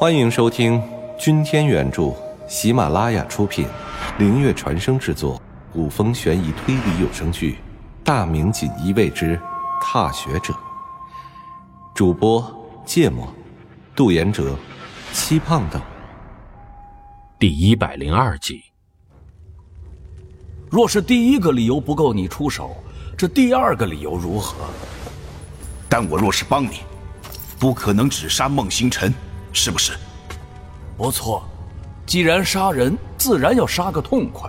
欢迎收听君天原著、喜马拉雅出品、灵月传声制作古风悬疑推理有声剧《大名锦衣卫之踏雪者》，主播芥末、杜延哲、七胖等。第一百零二集。若是第一个理由不够你出手，这第二个理由如何？但我若是帮你，不可能只杀孟星辰。是不是？不错，既然杀人，自然要杀个痛快。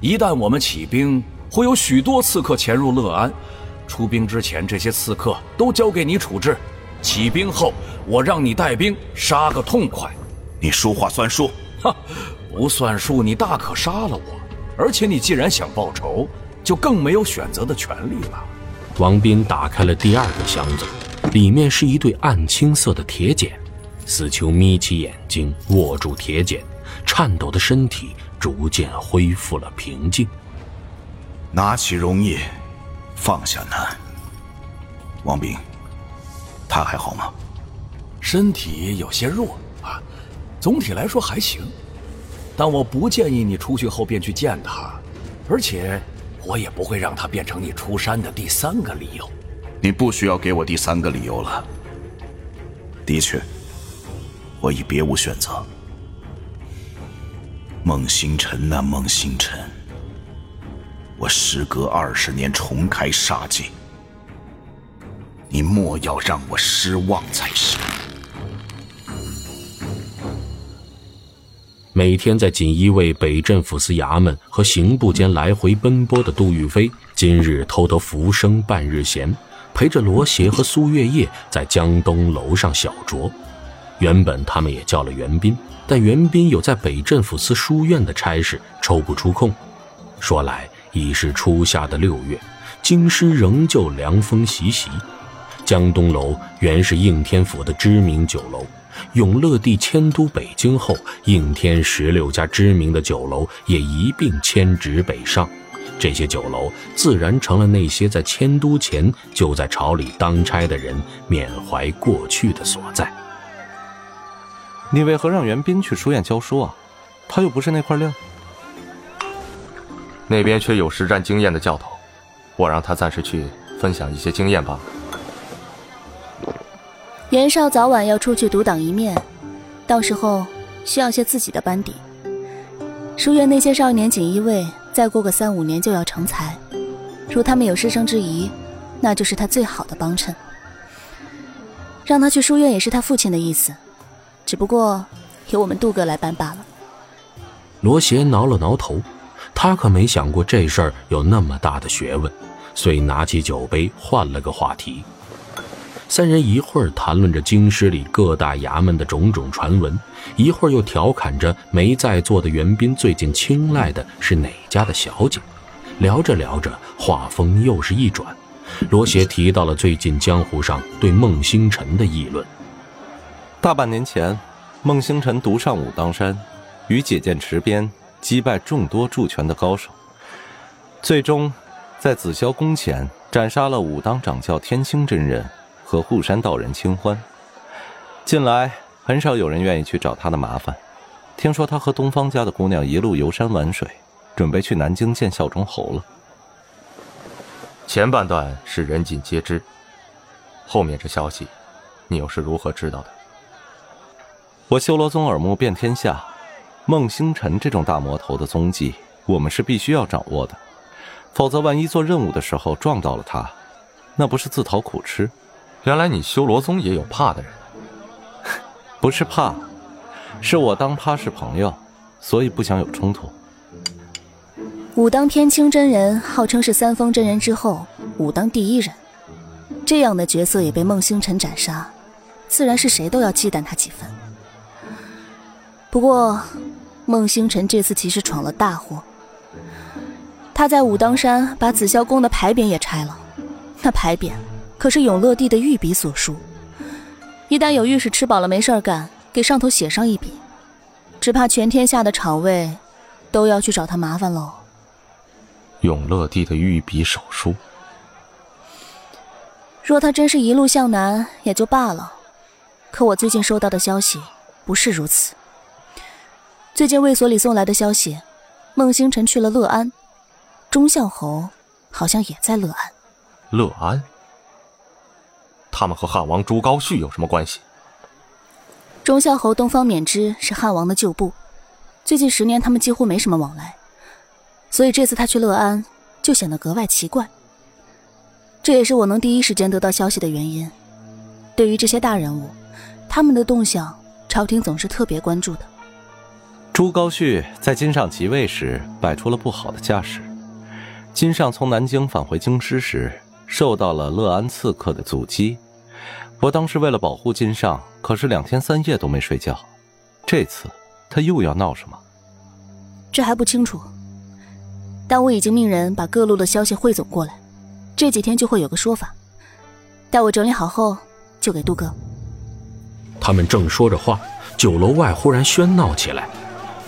一旦我们起兵，会有许多刺客潜入乐安。出兵之前，这些刺客都交给你处置。起兵后，我让你带兵杀个痛快。你说话算数？哈，不算数，你大可杀了我。而且你既然想报仇，就更没有选择的权利了。王斌打开了第二个箱子，里面是一对暗青色的铁剪。死囚眯起眼睛，握住铁剪，颤抖的身体逐渐恢复了平静。拿起容易，放下难。王斌，他还好吗？身体有些弱啊，总体来说还行。但我不建议你出去后便去见他，而且我也不会让他变成你出山的第三个理由。你不需要给我第三个理由了。的确。我已别无选择。孟星辰啊，孟星辰，我时隔二十年重开杀戒，你莫要让我失望才是。每天在锦衣卫北镇抚司衙门和刑部间来回奔波的杜玉飞，今日偷得浮生半日闲，陪着罗邪和苏月夜在江东楼上小酌。原本他们也叫了袁斌，但袁斌有在北镇抚司书院的差事，抽不出空。说来已是初夏的六月，京师仍旧凉风习习。江东楼原是应天府的知名酒楼，永乐帝迁都北京后，应天十六家知名的酒楼也一并迁址北上。这些酒楼自然成了那些在迁都前就在朝里当差的人缅怀过去的所在。你为何让袁斌去书院教书啊？他又不是那块料。那边缺有实战经验的教头，我让他暂时去分享一些经验罢了。袁绍早晚要出去独当一面，到时候需要些自己的班底。书院那些少年锦衣卫，再过个三五年就要成才，如他们有师生之谊，那就是他最好的帮衬。让他去书院也是他父亲的意思。只不过由我们杜哥来办罢了。罗邪挠了挠头，他可没想过这事儿有那么大的学问，遂拿起酒杯换了个话题。三人一会儿谈论着京师里各大衙门的种种传闻，一会儿又调侃着没在座的袁斌最近青睐的是哪家的小姐。聊着聊着，话锋又是一转，罗邪提到了最近江湖上对孟星辰的议论。大半年前，孟星辰独上武当山，于解剑池边击败众多助拳的高手，最终在紫霄宫前斩杀了武当掌教天青真人和护山道人清欢。近来很少有人愿意去找他的麻烦，听说他和东方家的姑娘一路游山玩水，准备去南京见孝忠侯了。前半段是人尽皆知，后面这消息，你又是如何知道的？我修罗宗耳目遍天下，孟星辰这种大魔头的踪迹，我们是必须要掌握的，否则万一做任务的时候撞到了他，那不是自讨苦吃？原来你修罗宗也有怕的人，不是怕，是我当他是朋友，所以不想有冲突。武当天青真人号称是三峰真人之后武当第一人，这样的角色也被孟星辰斩杀，自然是谁都要忌惮他几分。不过，孟星辰这次其实闯了大祸。他在武当山把紫霄宫的牌匾也拆了，那牌匾可是永乐帝的御笔所书。一旦有御史吃饱了没事干，给上头写上一笔，只怕全天下的场卫都要去找他麻烦喽。永乐帝的御笔手书，若他真是一路向南也就罢了，可我最近收到的消息。不是如此。最近卫所里送来的消息，孟星辰去了乐安，钟孝侯好像也在乐安。乐安？他们和汉王朱高煦有什么关系？钟孝侯东方免之是汉王的旧部，最近十年他们几乎没什么往来，所以这次他去乐安就显得格外奇怪。这也是我能第一时间得到消息的原因。对于这些大人物，他们的动向，朝廷总是特别关注的。朱高煦在金上即位时摆出了不好的架势。金上从南京返回京师时，受到了乐安刺客的阻击。我当时为了保护金上，可是两天三夜都没睡觉。这次他又要闹什么？这还不清楚，但我已经命人把各路的消息汇总过来，这几天就会有个说法。待我整理好后。就给杜哥。他们正说着话，酒楼外忽然喧闹起来。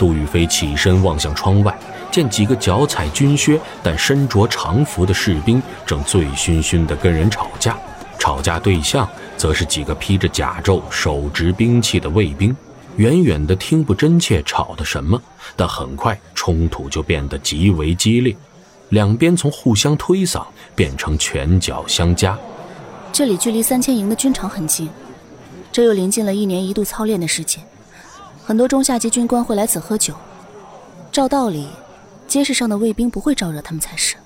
杜宇飞起身望向窗外，见几个脚踩军靴但身着长服的士兵正醉醺醺地跟人吵架，吵架对象则是几个披着甲胄、手执兵器的卫兵。远远的听不真切吵的什么，但很快冲突就变得极为激烈，两边从互相推搡变成拳脚相加。这里距离三千营的军场很近，这又临近了一年一度操练的时间，很多中下级军官会来此喝酒。照道理，街市上的卫兵不会招惹他们才是。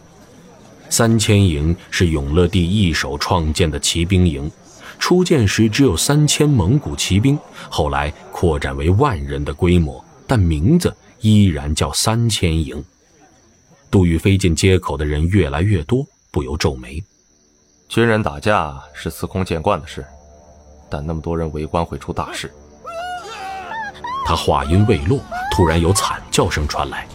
三千营是永乐帝一手创建的骑兵营，初建时只有三千蒙古骑兵，后来扩展为万人的规模，但名字依然叫三千营。杜宇飞见街口的人越来越多，不由皱眉。军人打架是司空见惯的事，但那么多人围观会出大事。他话音未落，突然有惨叫声传来，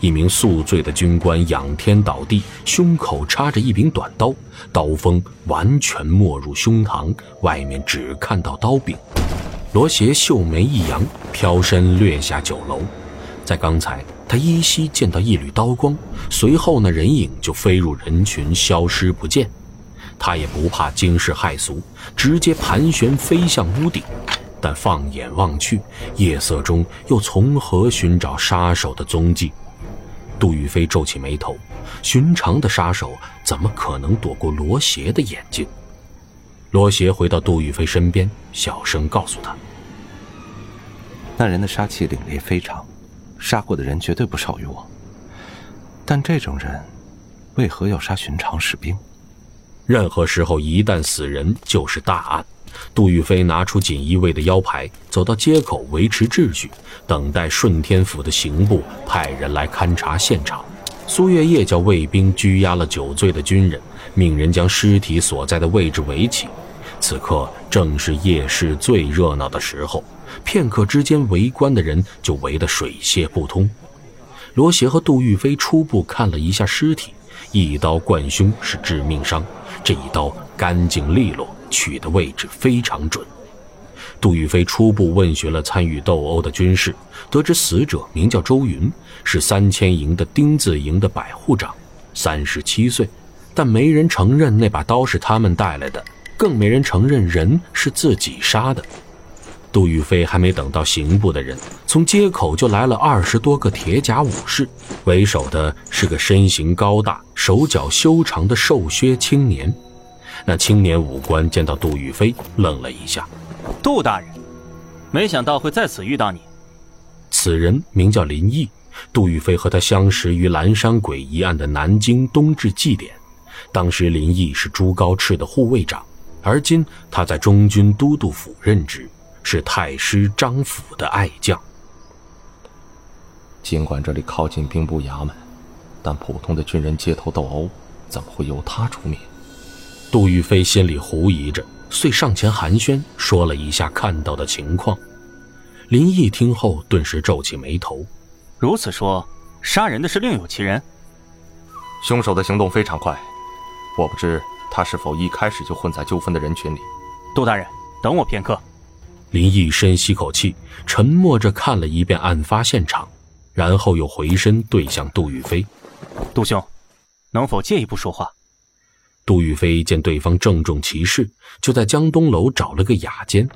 一名宿醉的军官仰天倒地，胸口插着一柄短刀，刀锋完全没入胸膛，外面只看到刀柄。罗邪秀眉一扬，飘身掠下酒楼。在刚才，他依稀见到一缕刀光，随后那人影就飞入人群，消失不见。他也不怕惊世骇俗，直接盘旋飞向屋顶。但放眼望去，夜色中又从何寻找杀手的踪迹？杜宇飞皱起眉头，寻常的杀手怎么可能躲过罗邪的眼睛？罗邪回到杜宇飞身边，小声告诉他：“那人的杀气凛冽非常，杀过的人绝对不少于我。但这种人，为何要杀寻常士兵？”任何时候，一旦死人就是大案。杜玉飞拿出锦衣卫的腰牌，走到街口维持秩序，等待顺天府的刑部派人来勘察现场。苏月夜叫卫兵拘押了酒醉的军人，命人将尸体所在的位置围起。此刻正是夜市最热闹的时候，片刻之间，围观的人就围得水泄不通。罗邪和杜玉飞初步看了一下尸体，一刀贯胸是致命伤。这一刀干净利落，取的位置非常准。杜宇飞初步问询了参与斗殴的军士，得知死者名叫周云，是三千营的丁字营的百户长，三十七岁。但没人承认那把刀是他们带来的，更没人承认人是自己杀的。杜宇飞还没等到刑部的人，从街口就来了二十多个铁甲武士，为首的是个身形高大、手脚修长的瘦削青年。那青年武官见到杜玉飞，愣了一下：“杜大人，没想到会在此遇到你。”此人名叫林毅，杜玉飞和他相识于蓝山鬼一案的南京冬至祭典，当时林毅是朱高炽的护卫长，而今他在中军都督府任职。是太师张府的爱将。尽管这里靠近兵部衙门，但普通的军人街头斗殴，怎么会由他出面？杜玉飞心里狐疑着，遂上前寒暄，说了一下看到的情况。林毅听后顿时皱起眉头。如此说，杀人的是另有其人。凶手的行动非常快，我不知他是否一开始就混在纠纷的人群里。杜大人，等我片刻。林毅深吸口气，沉默着看了一遍案发现场，然后又回身对向杜玉飞：“杜兄，能否借一步说话？”杜玉飞见对方郑重其事，就在江东楼找了个雅间。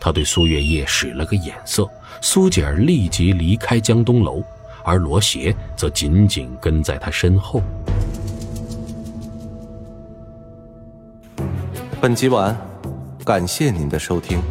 他对苏月夜使了个眼色，苏姐儿立即离开江东楼，而罗邪则紧紧跟在他身后。本集完，感谢您的收听。